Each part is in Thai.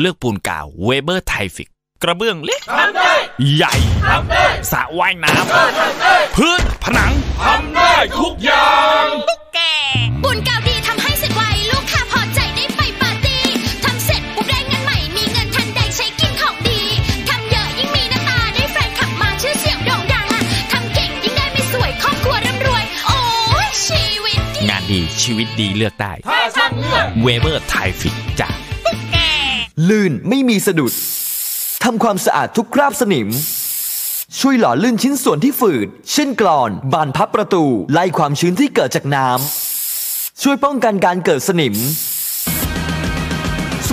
เลือกปูนกาวเวเบอร์ไทฟิก กระเบื้องเล็กทำได้ ใหญ่ทำได้สระว่ายน้ำทำได้พื้นผนังทำได้ทุกอย่างแกบุญเก่าดีทำให้เสร็จไวลูกค้าพอใจได้ไปปาร์ตี้ทำเสร็จปุ๊บได้เงินใหม่มีเงินทันใดใช้กินของดีทำเยอะยิ่งมีหน้าตาได้แฟนขับมาชื่อเสียงโด่งดังอะทำเก่งยิ่งได้ไม่สวยครอบครัวร่ำรวย โอ้ยชีวิตดีงานดีชีวิตดีเลือกได้ถ้าช่างเลือกเวเบอร์ไทฟิกจาก ลื่นไม่มีสะดุดทำความสะอาดทุกคราบสนิม ช่วยหล่อลื่นชิ้นส่วนที่ฝืด เช่นกลอน บานพับประตู ไล่ความชื้นที่เกิดจากน้ำช่วยป้องกันการเกิดสนิม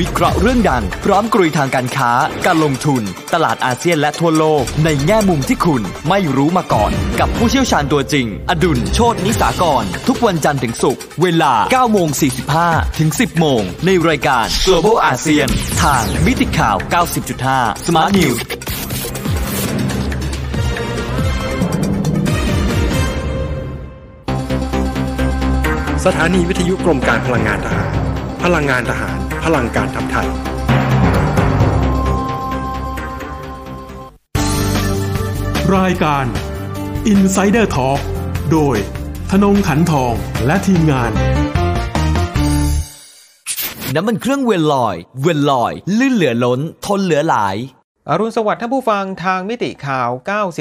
วิเคราะห์เรื่องดัง พร้อมกรุยทางการค้า การลงทุน ตลาดอาเซียนและทั่วโลก ในแง่มุมที่คุณไม่รู้มาก่อน กับผู้เชี่ยวชาญตัวจริง อดุลโชตนิสากร ทุกวันจันทร์ถึงศุกร์เวลา9โมง45 ถึง 10 โมง ในรายการ Global ASEAN ทางมิติข่าว 90.5 Smart News สถานีวิทยุกรมการพลังงานทหาร พลังงานทหาร พลังการทำไทย รายการ Insider Talk โดยธนงขันทองและทีมงาน น้ำมันเครื่องเวนลอย เวนลอย ลื่นเหลือล้น ทนเหลือหลาย อรุณสวัสดิ์ท่านผู้ฟังทางมิติข่าว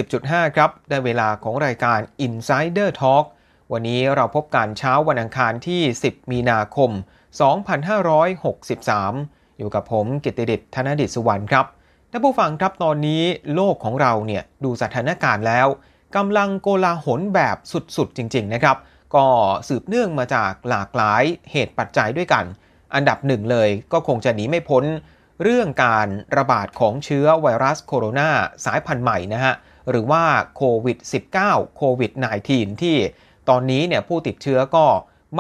90.5 ครับ ได้เวลาของรายการ Insider Talk วันนี้เราพบกันเช้าวันอังคารที่ 10 มีนาคม 2563 อยู่กับผมกิตติดิษฐ์ธนดิษฐ์สุวรรณครับท่านผู้ฟังครับตอนนี้โลกของเราเนี่ยดูสถานการณ์แล้วกำลังโกลาหลแบบสุดๆ จริง ๆ นะครับ ก็สืบเนื่องมาจากหลากหลายเหตุปัจจัยด้วยกัน อันดับหนึ่งเลยก็คงจะหนีไม่พ้น เรื่องการระบาดของเชื้อไวรัสโคโรนาสายพันธุ์ใหม่นะฮะ หรือว่าโควิด -19 โควิด -19 ที่ตอนนี้เนี่ยผู้ติดเชื้อก็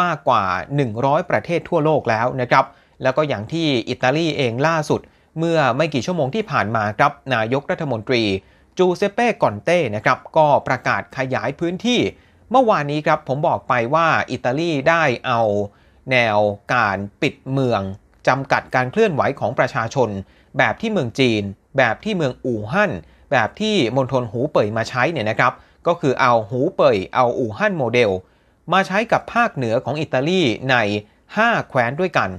มากกว่า 100 ประเทศทั่วโลกแล้วนะครับแล้วก็อย่างที่อิตาลีเองล่าสุด เมื่อไม่กี่ชั่วโมงที่ผ่านมาครับนายกรัฐมนตรีจูเซเป้กอนเต้นะครับก็ประกาศขยายพื้นที่ เมื่อวานนี้ครับผมบอกไปว่าอิตาลีได้เอาแนวการปิดเมืองจำกัดการเคลื่อนไหวของประชาชน แบบที่เมืองจีน แบบที่เมืองอู่ฮั่นแบบที่มณฑลหูเป่ยมาใช้เนี่ยนะครับก็คือเอาหูเป่ยเอาอู่ฮั่นโมเดล มาใช้กับภาคเหนือของอิตาลีใน 5 แคว้นด้วยกัน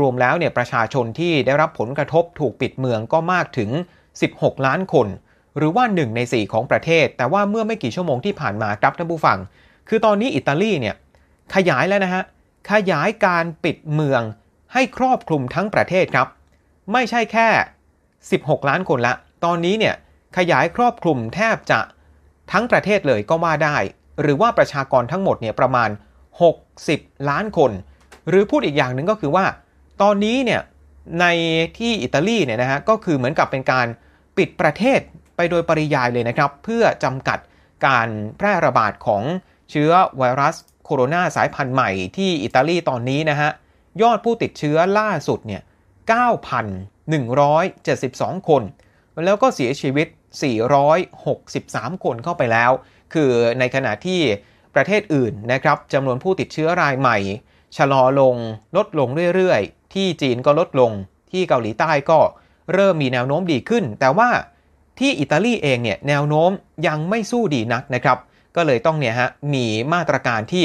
รวมๆแล้วเนี่ยประชาชนที่ได้รับผลกระทบถูกปิดเมืองก็มากถึง 16 ล้านคน หรือว่า 1 ใน 4 ของประเทศ แต่ว่าเมื่อไม่กี่ชั่วโมงที่ผ่านมาครับท่านผู้ฟัง คือตอนนี้อิตาลีเนี่ยขยายแล้วนะฮะ ขยายการปิดเมืองให้ครอบคลุมทั้งประเทศครับ ไม่ใช่แค่ 16 ล้านคนละ ตอนนี้เนี่ยขยายครอบคลุมแทบจะทั้งประเทศเลยก็ว่าได้ หรือว่าประชากรทั้งหมดเนี่ยประมาณ 60 ล้านคน หรือพูดอีกอย่างหนึ่งก็คือว่า ตอนนี้เนี่ยในที่อิตาลีเนี่ยนะฮะก็คือเหมือนกับเป็นการปิดประเทศไปโดยปริยายเลยนะครับ เพื่อจำกัดการแพร่ระบาดของเชื้อไวรัสโคโรนาสายพันธุ์ใหม่ที่อิตาลีตอนนี้นะฮะยอดผู้ติดเชื้อล่าสุดเนี่ย 9,172 คน แล้วก็เสียชีวิต 463 คนเข้าไปแล้ว คือในขณะที่ประเทศอื่นนะครับจำนวนผู้ติดเชื้อรายใหม่ ชะลอลงลดลงเรื่อยๆ ที่จีนก็ลดลง ที่เกาหลีใต้ก็เริ่มมีแนวโน้มดีขึ้น แต่ว่าที่อิตาลีเองเนี่ยแนวโน้มยังไม่สู้ดีนักนะครับ ก็เลยต้องเนี่ยฮะมีมาตรการที่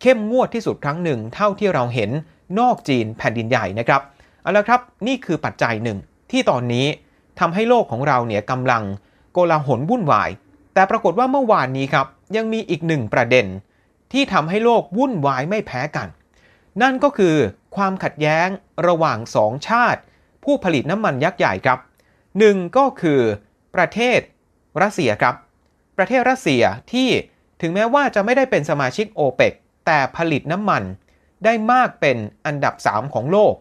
เข้มงวดที่สุดครั้งหนึ่ง เท่าที่เราเห็นนอกจีนแผ่นดินใหญ่นะครับเอาละครับนี่คือปัจจัยหนึ่งที่ตอนนี้ทำให้โลกของเราเนี่ยกำลังโกลาหลวุ่นวาย แต่ปรากฏว่าเมื่อวานนี้ครับยังมีอีกหนึ่งประเด็น ที่ทำให้โลกวุ่นวายไม่แพ้กัน นั่นก็คือความขัดแย้งระหว่างสองชาติ ผู้ผลิตน้ำมันยักษ์ใหญ่ครับหนึ่งก็คือประเทศรัสเซียครับ ประเทศรัสเซียที่ถึงแม้ว่าจะไม่ได้เป็นสมาชิกโอเปกแต่ผลิตน้ำมันได้มากเป็นอันดับ 3 ของโลก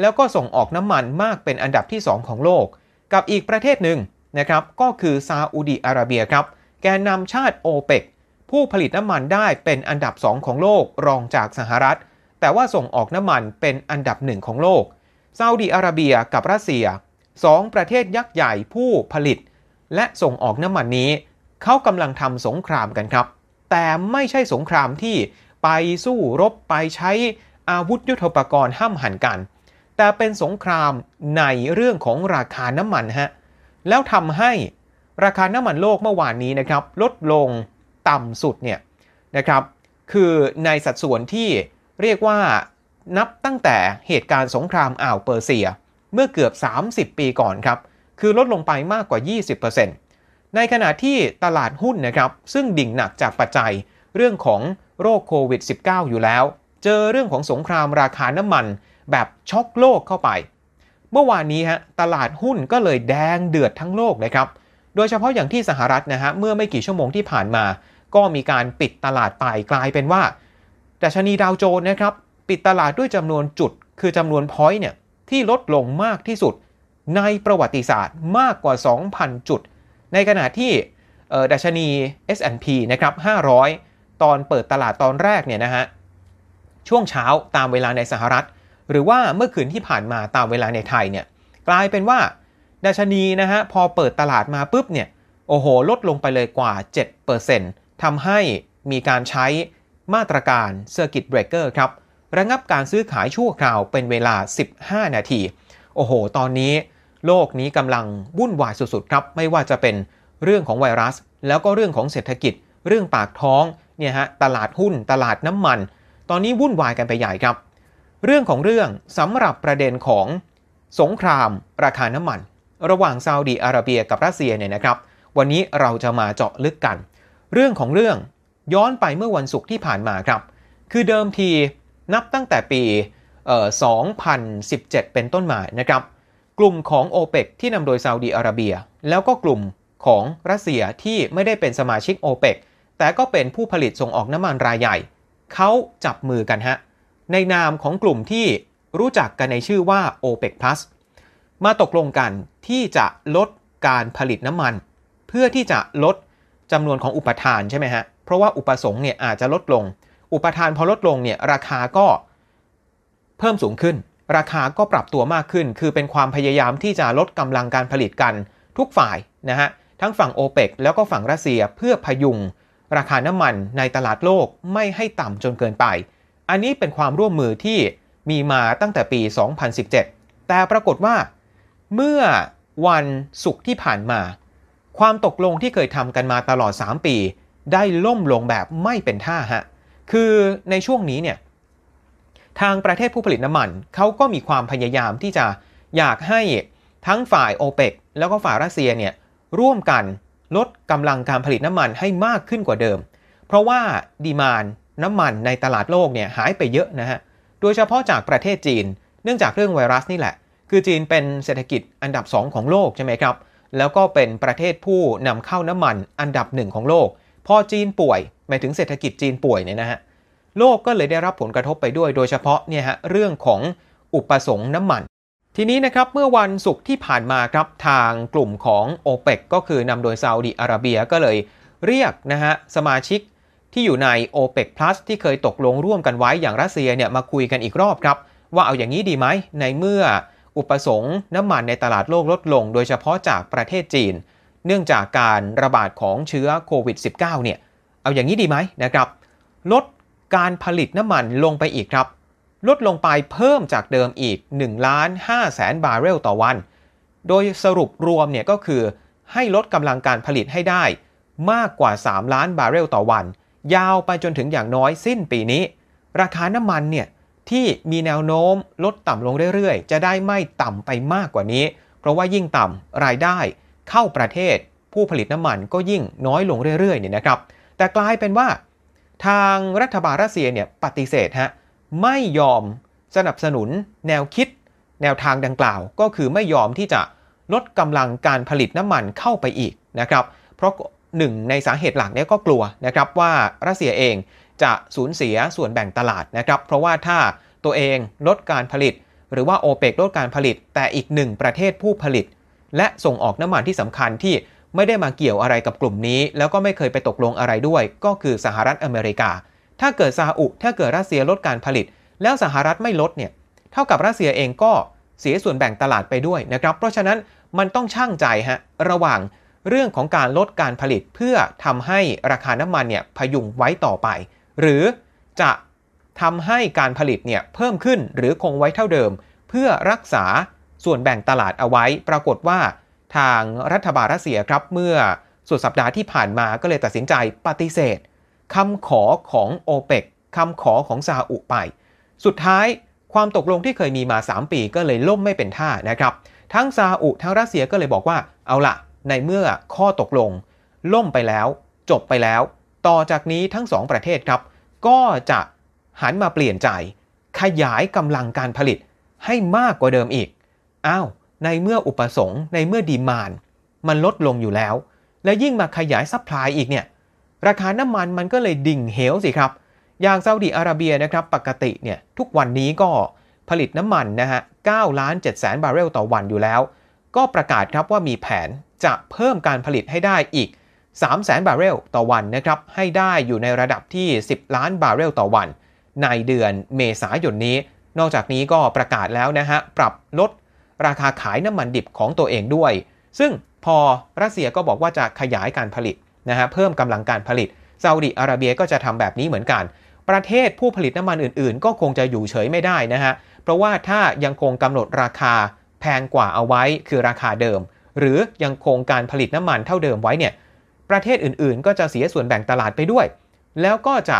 แล้วก็ส่งออกน้ำมันมากเป็นอันดับที่ 2 ของโลก กับอีกประเทศหนึ่งนะครับ ก็คือซาอุดีอาระเบียครับ กนนำชาติโอเปกผู้ผลิตน้ำมันได้เป็นอันดับ2ของโลกรองจากสหรัฐ แต่ว่าส่งออกน้ำมันเป็นอันดับหนึ่งของโลกซาอุดีอาระเบียกับรัสเซียสองประเทศยักษ์ใหญ่ผู้ผลิต และส่งออกน้ำมันนี้ เขากำลังทำสงครามกันครับ แต่ไม่ใช่สงครามที่ไปสู้รบไปใช้อาวุธยุทโธปกรณ์ห้ามหันกัน แต่เป็นสงครามในเรื่องของราคาน้ำมันฮะแล้วทำให้ ราคาน้ำมันโลกเมื่อวานนี้นะครับลดลงต่ำสุดเนี่ยนะครับคือในสัดส่วนที่เรียกว่านับตั้งแต่เหตุการณ์สงครามอ่าวเปอร์เซีย เมื่อเกือบ 30 ปีก่อนครับคือลดลงไปมากกว่า 20%ในขณะที่ตลาดหุ้นนะครับซึ่งดิ่งหนักจากปัจจัยเรื่องของโรคโควิด -19 อยู่แล้ว เจอเรื่องของสงครามราคาน้ำมันแบบช็อกโลกเข้าไป เมื่อวานนี้ฮะตลาดหุ้นก็เลยแดงเดือดทั้งโลกเลยครับ โดยเฉพาะอย่างที่สหรัฐนะฮะเมื่อไม่กี่ชั่วโมงที่ผ่านมา ก็มีการปิดตลาดไปกลายเป็นว่าดัชนีดาวโจนส์นะครับปิดตลาดด้วยจำนวนจุด คือจำนวนพอยต์เนี่ยที่ลดลงมากที่สุดในประวัติศาสตร์มากกว่า 2,000 จุด ในขณะที่ดัชนี S&P นะครับ 500 ตอนเปิดตลาดตอนแรกเนี่ยนะฮะ ช่วงเช้าตามเวลาในสหรัฐ หรือว่าเมื่อคืนที่ผ่านมาตามเวลาในไทยเนี่ย กลายเป็นว่า ดัชนีนะฮะพอเปิดตลาดมาปุ๊บเนี่ยโอ้โห ลดลงไปเลยกว่า 7%ทำให้มีการใช้มาตรการ Circuit Breaker ครับ ระงับการซื้อขายชั่วคราวเป็นเวลา 15 นาที โอ้โห ตอนนี้โลกนี้กำลังวุ่นวายสุดๆ ครับ ไม่ว่าจะเป็นเรื่องของไวรัส แล้วก็เรื่องของเศรษฐกิจ เรื่องปากท้อง เนี่ยฮะ ตลาดหุ้น ตลาดน้ำมัน ตอนนี้วุ่นวายกันไปใหญ่ครับ เรื่องของเรื่องสำหรับประเด็นของสงครามราคาน้ำมัน ระหว่างซาอุดีอาระเบียกับรัสเซียเนี่ยนะครับ วันนี้เราจะมาเจาะลึกกัน เรื่องของเรื่องย้อนไปเมื่อวันศุกร์ที่ผ่านมาครับ คือเดิมทีนับตั้งแต่ปี 2017 เป็นต้นมานะครับ กลุ่มของ o p e ปที่นำโดยซาอุดีอาระเบีย แล้วก็กลุ่มของรัสเซียที่ไม่ได้เป็นสมาชิก o p e ปแต่ก็เป็นผู้ผลิตส่งออกน้ำมันรายใหญ่ เขาจับมือกันฮะ ในนามของกลุ่มที่รู้จักกันในชื่อว่า OPEC Plus มาตกลงกัน ที่จะลดการผลิตน้ำมัน เพื่อที่จะลดจำนวนของอุปทานใช่ไหมฮะ เพราะว่าอุปสงค์เนี่ยอาจจะลดลง อุปทานพอลดลงเนี่ยราคาก็เพิ่มสูงขึ้น ราคาก็ปรับตัวมากขึ้น คือเป็นความพยายามที่จะลดกำลังการผลิตกันทุกฝ่ายนะฮะ ทั้งฝั่งโอเปกแล้วก็ฝั่งรัสเซียเพื่อพยุง ราคาน้ำมันในตลาดโลกไม่ให้ต่ำจนเกินไป อันนี้เป็นความร่วมมือที่มีมาตั้งแต่ปี 2017 แต่ปรากฏว่าเมื่อ วันศุกร์ที่ผ่านมา ความตกลงที่เคยทำกันมาตลอด 3 ปี ได้ล่มลงแบบไม่เป็นท่าฮะคือในช่วงนี้เนี่ยทางประเทศผู้ผลิตน้ำมันเขาก็มีความพยายามที่จะอยากให้ทั้งฝ่ายโอเปกแล้วก็ฝ่ายรัสเซียเนี่ยร่วมกันลดกำลังการผลิตน้ำมันให้มากขึ้นกว่าเดิม เพราะว่าดีมานน้ำมันในตลาดโลกเนี่ยหายไปเยอะนะฮะ โดยเฉพาะจากประเทศจีน เนื่องจากเรื่องไวรัสนี่แหละ คือจีนเป็นเศรษฐกิจอันดับ 2 ของโลกใช่ไหมครับ แล้วก็เป็นประเทศผู้นำเข้าน้ำมันอันดับหนึ่งของโลก พอจีนป่วย หมายถึงเศรษฐกิจจีนป่วยเนี่ยนะฮะ โลกก็เลยได้รับผลกระทบไปด้วย โดยเฉพาะเนี่ยฮะเรื่องของอุปสงค์น้ำมัน ทีนี้นะครับเมื่อวันศุกร์ที่ผ่านมาครับทางกลุ่มของ o p e ปก็คือนำโดยซาอุดิอาระเบียก็เลยเรียกนะฮะสมาชิกที่อยู่ใน o p e ป Plus ที่เคยตกลงร่วมกันไว้อย่างรัสเซียเนี่ยมาคุยกันอีกรอบครับว่าเอาอย่างนี้ดีไหมในเมื่อ อุปสงค์น้ำมันในตลาดโลกลดลง โดยเฉพาะจากประเทศจีน เนื่องจากการระบาดของเชื้อโควิด -19 เนี่ย เอาอย่างนี้ดีไหมนะครับ ลดการผลิตน้ำมันลงไปอีกครับ ลดลงไปเพิ่มจากเดิมอีก1ล้าน5แสนบาร์เรลต่อวัน โดยสรุปรวมเนี่ยก็คือให้ลดกำลังการผลิตให้ได้ มากกว่า 3 ล้านบาร์เรลต่อวัน ยาวไปจนถึงอย่างน้อยสิ้นปีนี้ ราคาน้ำมันเนี่ย ที่มีแนวโน้มลดต่ำลงเรื่อยๆ จะได้ไม่ต่ำไปมากกว่านี้ เพราะว่ายิ่งต่ำรายได้เข้าประเทศผู้ผลิตน้ำมันก็ยิ่งน้อยลงเรื่อยๆเนี่ยนะครับ แต่กลายเป็นว่า ทางรัฐบาลรัสเซียเนี่ยปฏิเสธฮะไม่ยอมสนับสนุนแนวคิด แนวทางดังกล่าว ก็คือไม่ยอมที่จะลดกำลังการผลิตน้ำมันเข้าไปอีกนะครับ เพราะหนึ่งในสาเหตุหลักเนี่ยก็กลัวนะครับว่ารัสเซียเอง จะสูญเสียส่วนแบ่งตลาดนะครับ เพราะว่าถ้าตัวเองลดการผลิต หรือว่าโอเปกลดการผลิต แต่อีกหนึ่งประเทศผู้ผลิต และส่งออกน้ำมันที่สำคัญที่ไม่ได้มาเกี่ยวอะไรกับกลุ่มนี้ แล้วก็ไม่เคยไปตกลงอะไรด้วย ก็คือสหรัฐอเมริกา ถ้าเกิดซาอุถ้าเกิดรัสเซียลดการผลิต แล้วสหรัฐไม่ลดเนี่ยเท่ากับรัสเซียเองก็เสียส่วนแบ่งตลาดไปด้วยนะครับ เพราะฉะนั้นมันต้องช่างใจฮะระหว่างเรื่องของการลดการผลิตเพื่อทำให้ราคาน้ำมันเนี่ยพยุงไว้ต่อไป หรือจะทำให้การผลิตเนี่ยเพิ่มขึ้นหรือคงไว้เท่าเดิม เพื่อรักษาส่วนแบ่งตลาดเอาไว้ ปรากฏว่าทางรัฐบาลรัสเซียครับเมื่อสุดสัปดาห์ที่ผ่านมาก็เลยตัดสินใจปฏิเสธคำขอของโอเปกคำขอของซาอุไป สุดท้ายความตกลงที่เคยมีมา 3 ปีก็เลยล่มไม่เป็นท่านะครับ ทั้งซาอุทั้งรัสเซียก็เลยบอกว่าเอาละในเมื่อข้อตกลง ล่มไปแล้ว จบไปแล้ว ต่อจากนี้ทั้งสองประเทศครับ ก็จะหันมาเปลี่ยนใจ ขยายกำลังการผลิตให้มากกว่าเดิมอีก อ้าว ในเมื่ออุปสงค์ในเมื่อ demand มันลดลงอยู่แล้ว และยิ่งมาขยาย supply อีกเนี่ย ราคาน้ำมันมันก็เลยดิ่งเหวสิครับ อย่างซาอุดิอาระเบียนะครับ ปกติเนี่ยทุกวันนี้ก็ผลิตน้ำมันนะฮะ9ล้าน7แสนบาร์เรลต่อวันอยู่แล้ว ก็ประกาศครับว่ามีแผนจะเพิ่มการผลิตให้ได้อีก 3แสนบาร์เรลต่อวันนะครับให้ได้อยู่ในระดับที่ 10 ล้านบาร์เรลต่อวัน ในเดือนเมษายนนี้ นอกจากนี้ก็ประกาศแล้วนะฮะ ปรับลดราคาขายน้ำมันดิบของตัวเองด้วย ซึ่งพอรัสเซียก็บอกว่าจะขยายการผลิตนะฮะเพิ่มกำลังการผลิตซาอุดิอาระเบียก็จะทำแบบนี้เหมือนกัน ประเทศผู้ผลิตน้ำมันอื่นๆ ก็คงจะอยู่เฉยไม่ได้นะฮะเพราะว่าถ้ายังคงกำหนดราคาแพงกว่าเอาไว้คือราคาเดิม หรือยังคงการผลิตน้ำมันเท่าเดิมไว้เนี่ย ประเทศอื่นๆ ก็จะเสียส่วนแบ่งตลาดไปด้วย แล้วก็จะ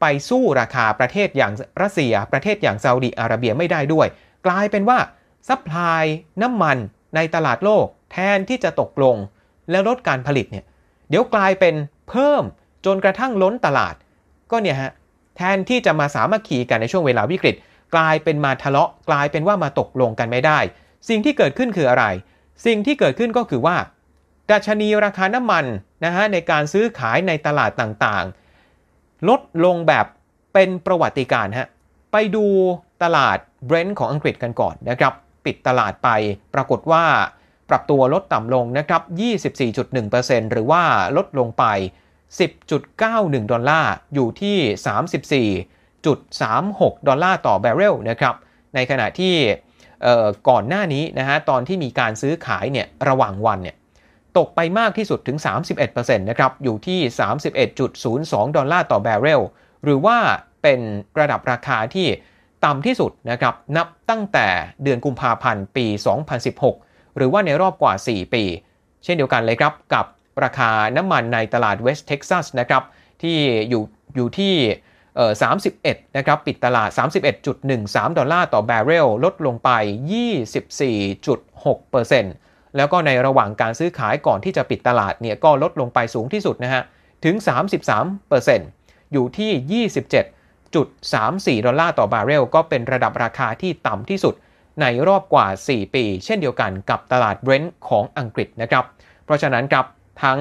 ไปสู้ราคาประเทศอย่างรัสเซีย ประเทศอย่างซาอุดิอาระเบียไม่ได้ด้วย กลายเป็นว่า supply น้ำมันในตลาดโลกแทนที่จะตกลง แล้วลดการผลิตเนี่ยเดี๋ยวกลายเป็นเพิ่มจนกระทั่งล้นตลาด ก็เนี่ยฮะแทนที่จะมาสามัคคีกันในช่วงเวลาวิกฤต กลายเป็นมาทะเลาะ กลายเป็นว่ามาตกลงกันไม่ได้ สิ่งที่เกิดขึ้นคืออะไร สิ่งที่เกิดขึ้นก็คือว่า ดัชนีราคาน้ำมันนะฮะในการซื้อขายในตลาดต่างๆ ลดลงแบบเป็นประวัติการฮะไปดูตลาดเบรนท์ของอังกฤษกันก่อนนะครับ ปิดตลาดไปปรากฏว่าปรับตัวลดต่ำลงนะครับ 24.1%หรือว่าลดลงไป 10.91 ดอลลาร์ อยู่ที่ 34.36 ดอลลาร์ต่อแบเรลนะครับ ในขณะที่ก่อนหน้านี้นะฮะตอนที่มีการซื้อขายเนี่ยระหว่างวันเนี่ย ตกไปมากที่สุดถึง 31%นะครับ อยู่ที่ 31.02 ดอลลาร์ต่อบาร์เรล หรือว่าเป็นระดับราคาที่ต่ำที่สุดนะครับ นับตั้งแต่เดือนกุมภาพันธ์ปี 2016 หรือว่าในรอบกว่า 4 ปี เช่นเดียวกันเลยครับ กับราคาน้ำมันในตลาดเวสต์เท็กซัสนะครับ ที่อยู่อยู่ที่เอ่อ31 นะครับ ปิดตลาด 31.13 ดอลลาร์ต่อบาร์เรล ลดลงไป 24.6% แล้วก็ในระหว่างการซื้อขายก่อนที่จะปิดตลาดเนี่ยก็ลดลงไปสูงที่สุดนะฮะ ถึง 33%อยู่ที่ 27.34 ดอลลาร์ต่อบาร์เรล ก็เป็นระดับราคาที่ต่ำที่สุด ในรอบกว่า 4 ปี เช่นเดียวกันกับตลาดเบรนท์ของอังกฤษนะครับ เพราะฉะนั้นครับทั้ง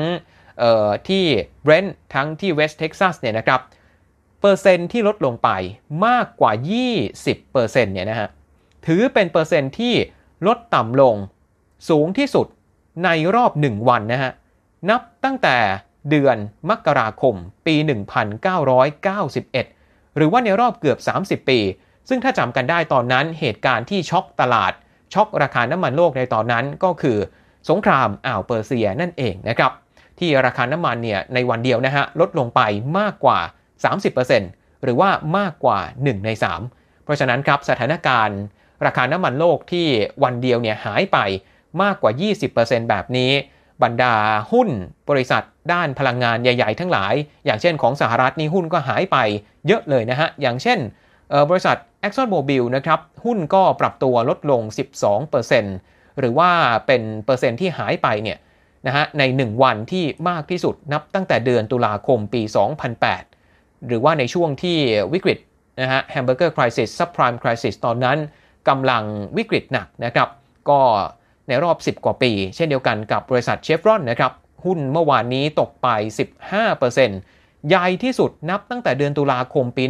ที่เบรนท์ทั้งที่เวสต์เท็กซัสเนี่ยนะครับเปอร์เซ็นต์ที่ลดลงไปมากกว่า 20%เนี่ยนะฮะ ถือเป็นเปอร์เซ็นต์ที่ลดต่ำลง สูงที่สุดในรอบ 1 วันนะฮะ นับตั้งแต่เดือนมกราคมปี 1991 หรือว่าในรอบเกือบ 30 ปี ซึ่งถ้าจำกันได้ตอนนั้นเหตุการณ์ที่ช็อกตลาด ช็อกราคาน้ำมันโลกในตอนนั้นก็คือสงครามอ่าวเปอร์เซียนั่นเองนะครับ ที่ราคาน้ำมันเนี่ยในวันเดียวนะฮะ ลดลงไปมากกว่า 30%หรือว่ามากกว่า 1 ใน 3 เพราะฉะนั้นครับสถานการณ์ ราคาน้ำมันโลกที่วันเดียวเนี่ยหายไป มากกว่า 20%แบบนี้ บรรดาหุ้นบริษัทด้านพลังงานใหญ่ๆ ทั้งหลาย อย่างเช่นของสหรัฐนี่หุ้นก็หายไปเยอะเลยนะฮะ อย่างเช่นบริษัท Exxon Mobil นะครับ หุ้นก็ปรับตัวลดลง 12%หรือว่าเป็นเปอร์เซ็นต์ที่หายไปเนี่ยนะฮะใน 1 วันที่มากที่สุดนับตั้งแต่เดือนตุลาคมปี 2008 หรือว่าในช่วงที่วิกฤตนะฮะ Hamburger Crisis Subprime Crisis ตอนนั้นกำลังวิกฤตหนักนะครับ ก็ ในรอบ 10 กว่าปี เช่นเดียวกันกับบริษัทเชฟรอนนะครับ หุ้นเมื่อวานนี้ตกไป 15%ใหญ่ที่สุดนับตั้งแต่เดือนตุลาคมปี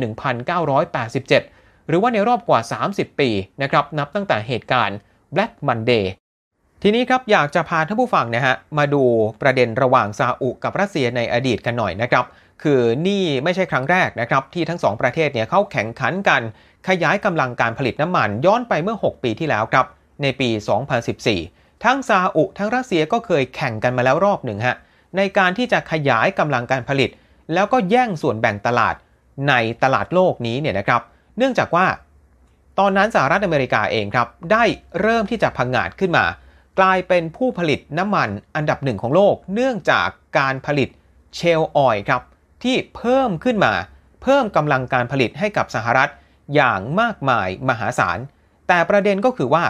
1987 หรือว่าในรอบกว่า 30 ปีนะครับนับตั้งแต่เหตุการณ์ Black Monday ทีนี้ครับอยากจะพาท่านผู้ฟังนะฮะมาดูประเด็นระหว่างซาอุกับรัสเซียในอดีตกันหน่อยนะครับ คือนี่ไม่ใช่ครั้งแรกนะครับ ที่ทั้งสองประเทศเนี่ยเข้าแข่งขันกัน ขยายกำลังการผลิตน้ำมันย้อนไปเมื่อ 6 ปีที่แล้วครับ ในปี 2014 ทั้งซาอุทั้งรัสเซียก็เคยแข่งกันมาแล้วรอบหนึ่งฮะในการที่จะขยายกำลังการผลิต แล้วก็แย่งส่วนแบ่งตลาดในตลาดโลกนี้เนี่ยนะครับ เนื่องจากว่า ตอนนั้นสหรัฐอเมริกาเองครับได้เริ่มที่จะพังงาดขึ้นมา กลายเป็นผู้ผลิตน้ำมันอันดับหนึ่งของโลก เนื่องจากการผลิตเชลออยครับที่เพิ่มขึ้นมา เพิ่มกำลังการผลิตให้กับสหรัฐอย่างมากมายมหาศาล แต่ประเด็นก็คือว่า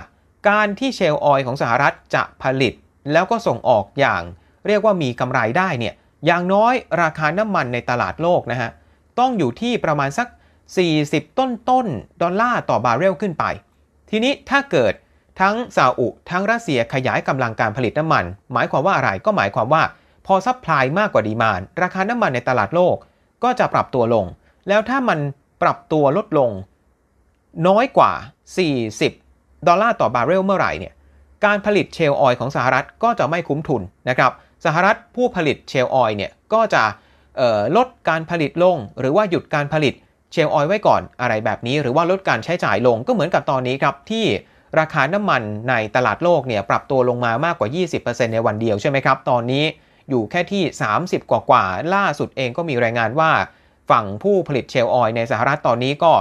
การที่เชลออยของสหรัฐจะผลิต แล้วก็ส่งออกอย่าง เรียกว่ามีกำไรได้เนี่ยอย่างน้อยราคาน้ำมันในตลาดโลกนะฮะต้องอยู่ที่ประมาณสัก 40 ต้นต้นดอลลาร์ต่อบาร์เรลขึ้นไป ทีนี้ถ้าเกิดทั้งซาอุทั้งรัสเซียขยายกำลังการผลิตน้ำมัน หมายความว่าอะไรก็หมายความว่า พอ supply มากกว่า demand ราคาน้ำมันในตลาดโลกก็จะปรับตัวลง แล้วถ้ามันปรับตัวลดลง น้อยกว่า 40 ดอลลาร์ต่อบาร์เรลเมื่อไหร่เนี่ยการผลิตเชลออยของสหรัฐก็จะไม่คุ้มทุนนะครับสหรัฐผู้ผลิตเชลออยเนี่ยก็จะลดการผลิตลง หรือว่าหยุดการผลิตเชลออยไว้ก่อนอะไรแบบนี้ หรือว่าลดการใช้จ่ายลงก็เหมือนกับตอนนี้ครับที่ราคาน้ำมันในตลาดโลกเนี่ยปรับตัวลงมามากกว่า 20%ในวันเดียวใช่ไหมครับ ตอนนี้อยู่แค่ที่ 30 กว่ากว่าล่าสุดเองก็มีรายงานว่า ฝั่งผู้ผลิตเชลออยในสหรัฐตอนนี้ก็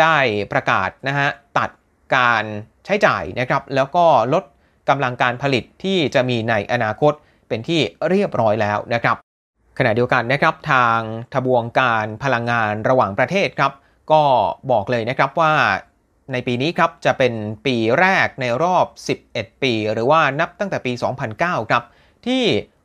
ได้ประกาศนะฮะตัด การใช้จ่ายนะครับแล้วก็ลดกำลังการผลิตที่จะมีในอนาคตเป็นที่เรียบร้อยแล้วนะครับ ขณะเดียวกันนะครับทางทบวงการพลังงานระหว่างประเทศครับก็บอกเลยนะครับว่าในปีนี้ครับจะเป็นปีแรกในรอบ 11 ปี หรือว่านับตั้งแต่ปี 2009 ครับ ที่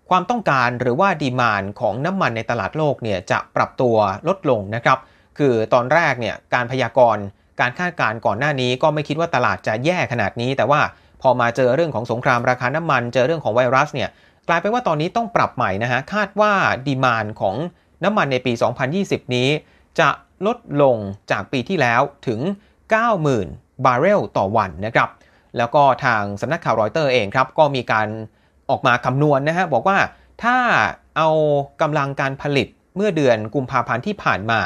ความต้องการหรือว่าดีมานของน้ำมันในตลาดโลกเนี่ยจะปรับตัวลดลงนะครับ คือตอนแรกเนี่ยการพยากรณ์ การคาดการณ์ก่อนหน้านี้ก็ไม่คิดว่าตลาดจะแย่ขนาดนี้ แต่ว่าพอมาเจอเรื่องของสงครามราคาน้ำมัน เจอเรื่องของไวรัสเนี่ยกลายเป็นว่าตอนนี้ต้องปรับใหม่นะฮะคาดว่าดีมานของน้ำมันในปี 2020 นี้ จะลดลงจากปีที่แล้วถึง 90,000 บาร์เรลต่อวันนะครับ แล้วก็ทางสำนักข่าวรอยเตอร์เองครับ ก็มีการออกมาคำนวณนะฮะ บอกว่าถ้าเอากำลังการผลิตเมื่อเดือนกุมภาพันธ์ที่ผ่านมา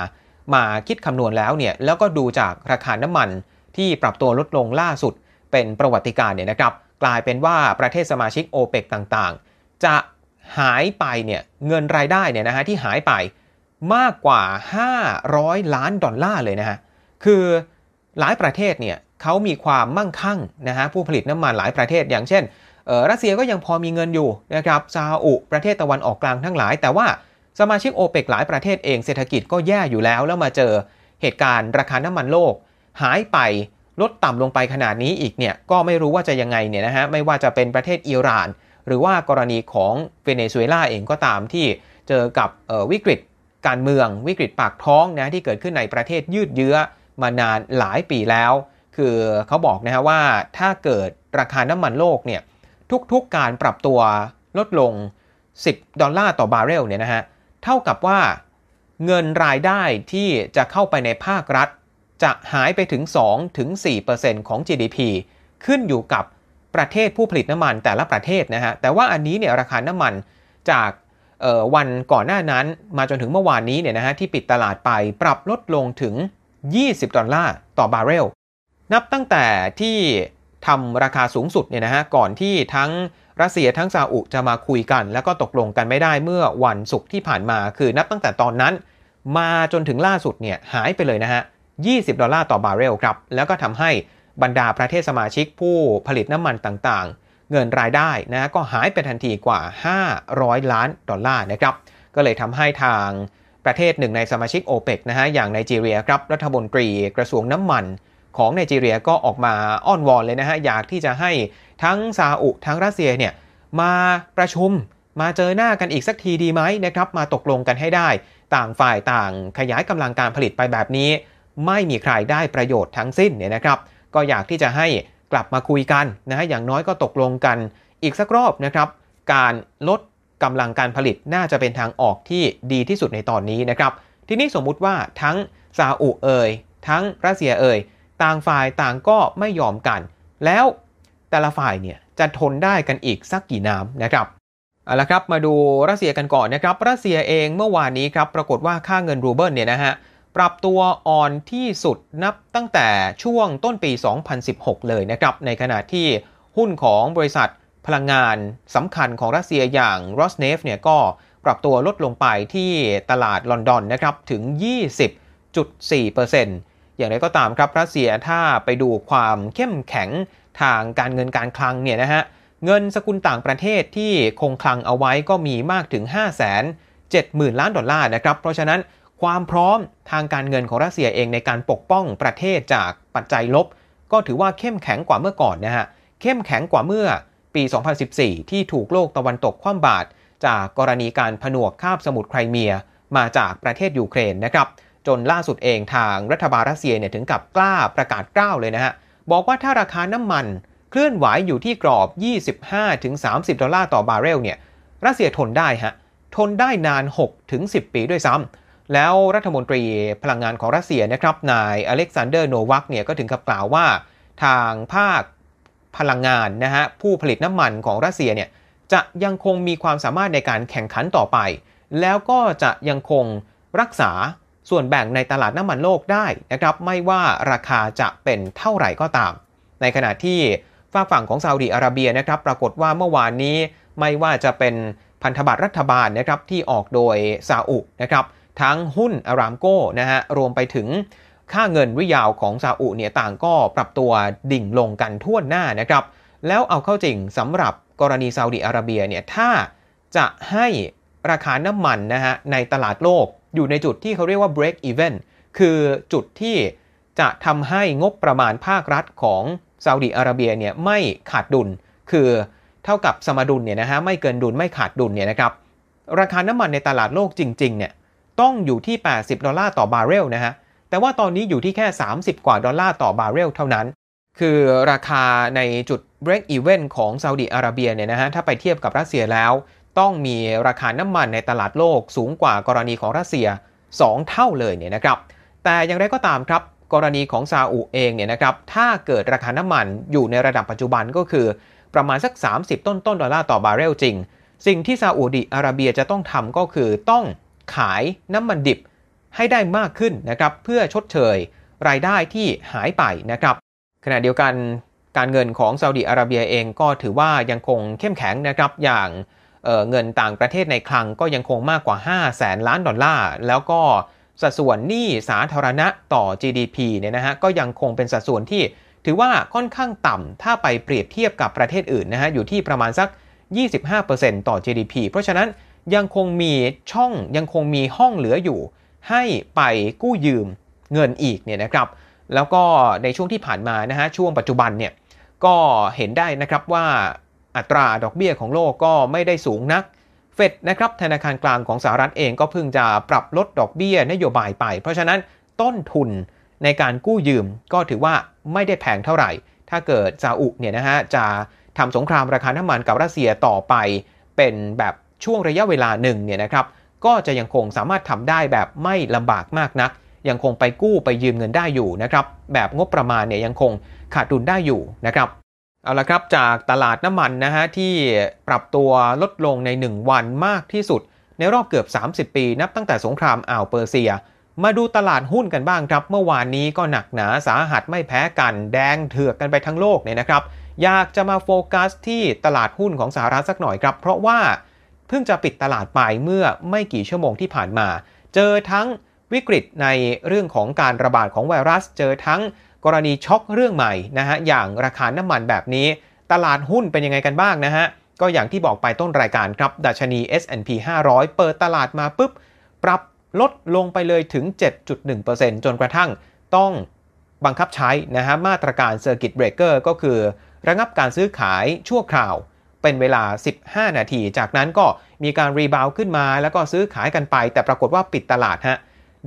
มาคิดคำนวณแล้วเนี่ยแล้วก็ดูจากราคาน้ำมันที่ปรับตัวลดลงล่าสุด เป็นประวัติการณ์เนี่ยนะครับ กลายเป็นว่าประเทศสมาชิกโอเปกต่างๆ จะหายไปเนี่ยเงินรายได้เนี่ยนะฮะที่หายไปมากกว่า 500 ล้านดอลลาร์เลยนะฮะคือหลายประเทศเนี่ยเขามีความมั่งคั่งนะฮะผู้ผลิตน้ำมันหลายประเทศ อย่างเช่นรัสเซียก็ยังพอมีเงินอยู่นะครับซาอุประเทศตะวันออกกลางทั้งหลาย แต่ว่า สมาชิกโอเปกหลายประเทศเองเศรษฐกิจก็แย่อยู่แล้ว แล้วมาเจอเหตุการณ์ราคาน้ำมันโลก หายไปลดต่ำลงไปขนาดนี้อีกเนี่ยก็ไม่รู้ว่าจะยังไงเนี่ยนะฮะไม่ว่าจะเป็นประเทศอิหร่าน หรือว่ากรณีของเวเนซุเอลาเองก็ตามที่เจอกับวิกฤตการเมืองวิกฤตปากท้องนะที่เกิดขึ้นในประเทศยืดเยื้อมานานหลายปีแล้ว คือเขาบอกนะฮะว่าถ้าเกิดราคาน้ำมันโลกเนี่ยทุกๆการปรับตัวลดลง 10 ดอลลาร์ต่อบาร์เรลเนี่ยนะฮะ เท่ากับว่า เงินรายได้ที่จะเข้าไปในภาครัฐ จะหายไปถึง 2-4%ของ GDP ขึ้นอยู่กับประเทศผู้ผลิตน้ำมันแต่ละประเทศนะฮะ แต่ว่าอันนี้เนี่ยราคาน้ำมันจากวันก่อนหน้านั้นมาจนถึงเมื่อวานนี้เนี่ยนะฮะที่ปิดตลาดไปปรับลดลงถึง 20 ดอลลาร์ต่อบาร์เรล นับตั้งแต่ที่ทำราคาสูงสุดเนี่ยนะฮะก่อนที่ทั้ง รัสเซียทั้งซาอุจะมาคุยกัน แล้วก็ตกลงกันไม่ได้เมื่อวันศุกร์ที่ผ่านมา คือนับตั้งแต่ตอนนั้น มาจนถึงล่าสุดเนี่ยหายไปเลยนะฮะ 20 ดอลลาร์ต่อบาร์เรลครับ แล้วก็ทำให้บรรดาประเทศสมาชิกผู้ผลิตน้ำมันต่างๆ เงินรายได้นะก็หายไปทันทีกว่า 500 ล้านดอลลาร์นะครับ ก็เลยทำให้ทางประเทศหนึ่งในสมาชิกโอเปกนะฮะอย่างไนจีเรียครับรัฐมนตรีกระทรวงน้ำมันของไนจีเรียก็ออกมาอ้อนวอนเลยนะฮะอยากที่จะให้ ทั้งซาอุทั้งรัสเซียเนี่ยมาประชุมมาเจอหน้ากันอีกสักทีดีไหมนะครับ มาตกลงกันให้ได้ ต่างฝ่ายต่างขยายกำลังการผลิตไปแบบนี้ ไม่มีใครได้ประโยชน์ทั้งสิ้นเนี่ยนะครับ ก็อยากที่จะให้กลับมาคุยกันนะฮะอย่างน้อยก็ตกลงกันอีกสักรอบนะครับ การลดกำลังการผลิตน่าจะเป็นทางออกที่ดีที่สุดในตอนนี้นะครับ ทีนี้สมมุติว่าทั้งซาอุเอยทั้งรัสเซียเอยต่างฝ่ายต่างก็ไม่ยอมกัน แล้ว แต่ละฝ่ายเนี่ยจะทนได้กันอีกสักกี่น้ำนะครับเอาละครับมาดูรัสเซียกันก่อนนะครับ รัสเซียเองเมื่อวานนี้ครับปรากฏว่าค่าเงินรูเบิลเนี่ยนะฮะปรับตัวอ่อนที่สุดนับตั้งแต่ช่วงต้นปี 2016 เลยนะครับ ในขณะที่หุ้นของบริษัทพลังงานสำคัญของรัสเซียอย่าง r o s n e f เนี่ยก็ปรับตัวลดลงไปที่ตลาดลอนดอนนะครับถึง 20.4%อย่างไรก็ตามครับรัสเซียถ้าไปดูความเข้มแข็ง ทางการเงินการคลังเนี่ยนะฮะเงินสกุลต่างประเทศที่คงคลังเอาไว้ก็มีมากถึง5 7 0 0 0 0ล้านดอลลาร์นะครับ เพราะฉะนั้นความพร้อมทางการเงินของรัสเซียเองในการปกป้องประเทศจากปัจจัยลบ ก็ถือว่าเข้มแข็งกว่าเมื่อก่อนนะฮะ เข้มแข็งกว่าเมื่อปี 2014 ที่ถูกโลกตะวันตกคว่ำบาตรจากกรณีการผนวกคาบสมุทรไครเมีย มาจากประเทศยูเครนนะครับ จนล่าสุดเองทางรัฐบาลรัสเซียเนี่ยถึงกับกล้าประกาศกล้าวเลยนะฮะ บอกว่าถ้าราคาน้ำมันเคลื่อนไหวอยู่ที่กรอบ 25-30 ดอลลาร์ต่อบาร์เรลเนี่ยรัสเซียทนได้ฮะ ทนได้นาน 6-10 ปีด้วยซ้ำ แล้วรัฐมนตรีพลังงานของรัสเซียนะครับ นายอเล็กซานเดอร์โนวักเนี่ยก็ถึงกับกล่าวว่า ทางภาคพลังงานนะฮะผู้ผลิตน้ำมันของรัสเซียเนี่ยจะยังคงมีความสามารถในการแข่งขันต่อไป แล้วก็จะยังคงรักษา ส่วนแบ่งในตลาดน้ำมันโลกได้นะครับไม่ว่าราคาจะเป็นเท่าไหร่ก็ตาม ในขณะที่ฝากฝั่งของซาอุดีอาระเบียนะครับปรากฏว่าเมื่อวานนี้ไม่ว่าจะเป็นพันธบัตรรัฐบาลนะครับที่ออกโดยซาอุนะครับทั้งหุ้นอารามโก้นะฮะรวมไปถึงค่าเงินวิยาวของซาอุเนี่ยต่างก็ปรับตัวดิ่งลงกันทั่วหน้านะครับแล้วเอาเข้าจริงสำหรับกรณีซาอุดีอาระเบียเนี่ยถ้าจะให้ราคาน้ำมันนะฮะในตลาดโลก อยู่ในจุดที่เขาเรียกว่า break even คือจุดที่จะทำให้งบประมาณภาครัฐของซาอุดีอาระเบียเนี่ยไม่ขาดดุล คือเท่ากับสมดุลเนี่ยนะฮะไม่เกินดุลไม่ขาดดุลเนี่ยนะครับราคาน้ำมันในตลาดโลกจริงๆเนี่ยต้องอยู่ที่ 80 ดอลลาร์ต่อบาร์เรลนะฮะแต่ว่าตอนนี้อยู่ที่แค่ 30 กว่าดอลลาร์ต่อบาร์เรลเท่านั้น คือราคาในจุด break even ของซาอุดีอาระเบียเนี่ยนะฮะถ้าไปเทียบกับรัสเซียแล้ว ต้องมีราคาน้ำมันในตลาดโลกสูงกว่ากรณีของรัสเซีย 2 เท่าเลยเนี่ยนะครับ แต่อย่างไรก็ตามครับกรณีของซาอุเองเนี่ยนะครับถ้าเกิดราคาน้ำมันอยู่ในระดับปัจจุบันก็คือ ประมาณสัก 30 ต้นต้นดอลลาร์ต่อบาร์เรลจริง สิ่งที่ซาอุดิอาระเบียจะต้องทำก็คือต้องขายน้ำมันดิบให้ได้มากขึ้นนะครับเพื่อชดเชยรายได้ที่หายไปนะครับ ขณะเดียวกันการเงินของซาอุดิอาระเบียเองก็ถือว่ายังคงเข้มแข็งนะครับอย่าง เเงินต่างประเทศในคลังก็ยังคงมากกว่า5แสนล้านดอลลาร์ แล้วก็สัดส่วนหนี้สาธารณะต่อ GDP เนี่ยนะฮะก็ยังคงเป็นสัดส่วนที่ถือว่าค่อนข้างต่ำถ้าไปเปรียบเทียบกับประเทศอื่นนะฮะอยู่ที่ประมาณสัก 25%ต่อ GDP เพราะฉะนั้นยังคงมีช่องยังคงมีห้องเหลืออยู่ ให้ไปกู้ยืมเงินอีกเนี่ยนะครับ แล้วก็ในช่วงที่ผ่านมานะฮะช่วงปัจจุบันเนี่ยก็เห็นได้นะครับว่า อัตราดอกเบี้ยของโลกก็ไม่ได้สูงนัก เฟดนะครับธนาคารกลางของสหรัฐเองก็เพิ่งจะปรับลดดอกเบี้ยนโยบายไป เพราะฉะนั้นต้นทุนในการกู้ยืมก็ถือว่าไม่ได้แพงเท่าไหร่ ถ้าเกิดซาอุเนี่ยนะฮะจะทำสงครามราคาน้ำมันกับรัสเซียต่อไป เป็นแบบช่วงระยะเวลาหนึ่งเนี่ยนะครับก็จะยังคงสามารถทำได้แบบไม่ลำบากมากนัก ยังคงไปกู้ไปยืมเงินได้อยู่นะครับแบบงบประมาณเนี่ยยังคงขาดดุลได้อยู่นะครับ เอาละครับจากตลาดน้ำมันนะฮะที่ปรับตัวลดลงใน 1 วันมากที่สุด ในรอบเกือบ 30 ปี นับตั้งแต่สงครามอ่าวเปอร์เซีย มาดูตลาดหุ้นกันบ้างครับ เมื่อวานนี้ก็หนักหนาสาหัสไม่แพ้กัน แดงเถือกกันไปทั้งโลกเนี่ยนะครับ อยากจะมาโฟกัสที่ตลาดหุ้นของสหรัฐสักหน่อยครับ เพราะว่าเพิ่งจะปิดตลาดไปเมื่อไม่กี่ชั่วโมงที่ผ่านมา เจอทั้งวิกฤตในเรื่องของการระบาดของไวรัส เจอทั้ง กรณีช็อกเรื่องใหม่นะฮะอย่างราคาน้ำมันแบบนี้ ตลาดหุ้นเป็นยังไงกันบ้างนะฮะก็อย่างที่บอกไปต้นรายการครับดัชนี S&P 500 เปิดตลาดมาปุ๊บ ปรับลดลงไปเลยถึง 7.1%จนกระทั่งต้องบังคับใช้นะฮะมาตรการ Circuit Breaker ก็คือ ระงับการซื้อขายชั่วคราว เป็นเวลา 15 นาที จากนั้นก็มีการรีบาวขึ้นมา แล้วก็ซื้อขายกันไป แต่ปรากฏว่าปิดตลาดฮะ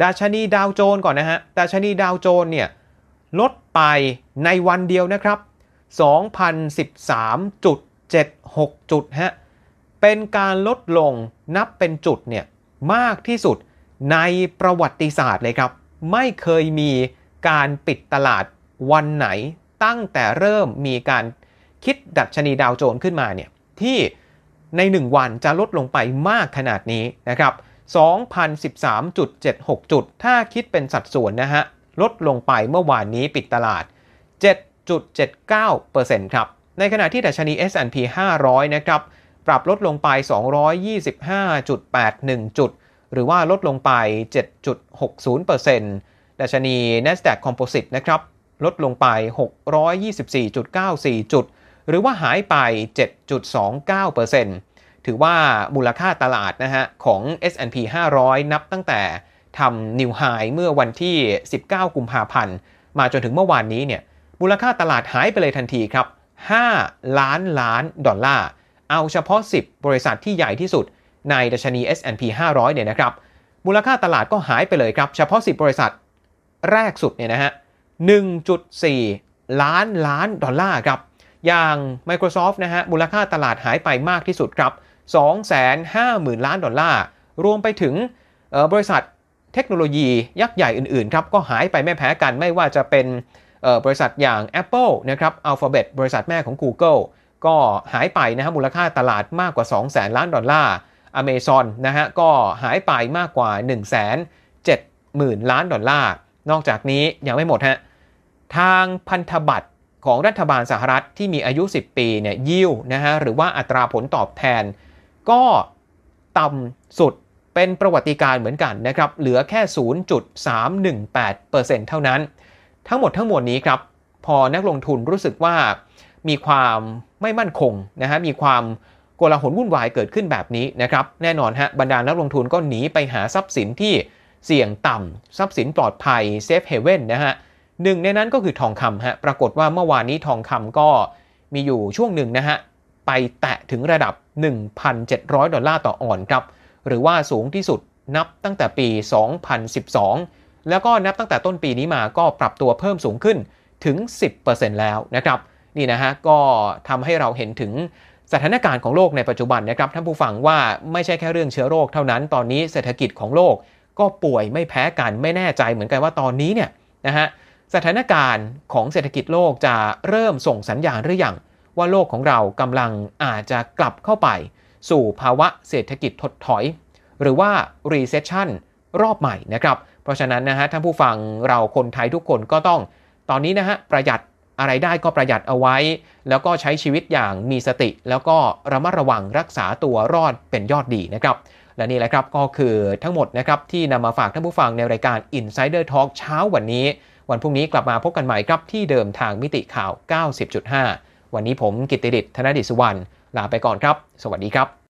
ดัชนีดาวโจนก่อนนะฮะดัชนีดาวโจนเนี่ย ลดไปในวันเดียวนะครับ 2,013.76 จุดฮะ เป็นการลดลงนับเป็นจุดเนี่ยมากที่สุดในประวัติศาสตร์เลยครับ ไม่เคยมีการปิดตลาดวันไหนตั้งแต่เริ่มมีการคิดดัชนีดาวโจนส์ขึ้นมาเนี่ยที่ใน 1 วันจะลดลงไปมากขนาดนี้นะครับ 2,013.76 จุด ถ้าคิดเป็นสัดส่วนนะฮะ ลดลงไปเมื่อวานนี้ปิดตลาด 7.79%ครับ ในขณะที่ดัชนี S&P 500 นะครับ ปรับลดลงไป 225.81 จุด หรือว่าลดลงไป 7.60%ดัชนี NASDAQ Composite นะครับ ลดลงไป 624.94 จุด หรือว่าหายไป 7.29%ถือว่ามูลค่าตลาดนะฮะของ S&P 500 นับตั้งแต่ ทำนิวไฮเมื่อวันที่ 19 กุมภาพันธ์ มาจนถึงเมื่อวานนี้เนี่ยมูลค่าตลาดหายไปเลยทันทีครับ 5 ล้านล้านดอลลาร์ เอาเฉพาะ 10 บริษัทที่ใหญ่ที่สุดในดัชนี S&P 500 เนี่ยนะครับ มูลค่าตลาดก็หายไปเลยครับ เฉพาะ 10 บริษัทแรกสุดเนี่ยนะฮะ 1.4 ล้านล้านดอลลาร์ครับ อย่าง Microsoft นะฮะ มูลค่าตลาดหายไปมากที่สุดครับ 250,000 ล้านดอลลาร์ รวมไปถึงบริษัท เทคโนโลยียักษ์ใหญ่อื่นๆครับก็หายไปไม่แพ้กันไม่ว่าจะเป็นบริษัทอย่าง Apple นะครับ Alphabet บริษัทแม่ของ Google ก็หายไปนะฮะมูลค่าตลาดมากกว่า 200,000 ล้านดอลลาร์ Amazon นะฮะก็หายไปมากกว่า 170,000 ล้านดอลลาร์ นอกจากนี้ยังไม่หมดฮะทางพันธบัตรของรัฐบาลสหรัฐที่มีอายุ 10 ปีเนี่ยยิวนะฮะหรือว่าอัตราผลตอบแทน ก็ต่ำสุด เป็นประวัติการเหมือนกันนะครับ เหลือแค่ 0.318%เท่านั้น ทั้งหมดทั้งมวลนี้ครับ พอนักลงทุนรู้สึกว่ามีความไม่มั่นคงนะฮะ มีความโกลาหลวุ่นวายเกิดขึ้นแบบนี้นะครับ แน่นอนฮะ บรรดานักลงทุนก็หนีไปหาทรัพย์สินที่เสี่ยงต่ำ ทรัพย์สินปลอดภัยเซฟเฮเว่นนะฮะหนึ่งในนั้นก็คือทองคำฮะ ปรากฏว่าเมื่อวานนี้ทองคำก็มีอยู่ช่วงหนึ่งนะฮะ ไปแตะถึงระดับ 1,700 ดอลลาร์ต่อออนครับ หรือว่าสูงที่สุดนับตั้งแต่ปี 2012 แล้วก็นับตั้งแต่ต้นปีนี้มาก็ปรับตัวเพิ่มสูงขึ้นถึง 10%แล้วนะครับ นี่นะฮะก็ทำให้เราเห็นถึงสถานการณ์ของโลกในปัจจุบันนะครับท่านผู้ฟังว่าไม่ใช่แค่เรื่องเชื้อโรคเท่านั้น ตอนนี้เศรษฐกิจของโลกก็ป่วยไม่แพ้กันไม่แน่ใจเหมือนกันว่าตอนนี้เนี่ยนะฮะสถานการณ์ของเศรษฐกิจโลกจะเริ่มส่งสัญญาณหรือยังว่าโลกของเรากำลังอาจจะกลับเข้าไป สู่ภาวะเศรษฐกิจถดถอย หรือว่า recession รอบใหม่นะครับ เพราะฉะนั้นนะฮะท่านผู้ฟังเราคนไทยทุกคนก็ต้อง ตอนนี้นะฮะประหยัดอะไรได้ก็ประหยัดเอาไว้ แล้วก็ใช้ชีวิตอย่างมีสติ แล้วก็ระมัดระวังรักษาตัวรอดเป็นยอดดีนะครับ และนี่แหละครับก็คือทั้งหมดนะครับที่นำมาฝากท่านผู้ฟังในรายการ Insider Talk เช้าวันนี้ วันพรุ่งนี้กลับมาพบกันใหม่ครับที่เดิมทางมิติข่าว 90.5 วันนี้ผมกิตติดิษฐ์ธนดิษวรรณ ลาไปก่อนครับ สวัสดีครับ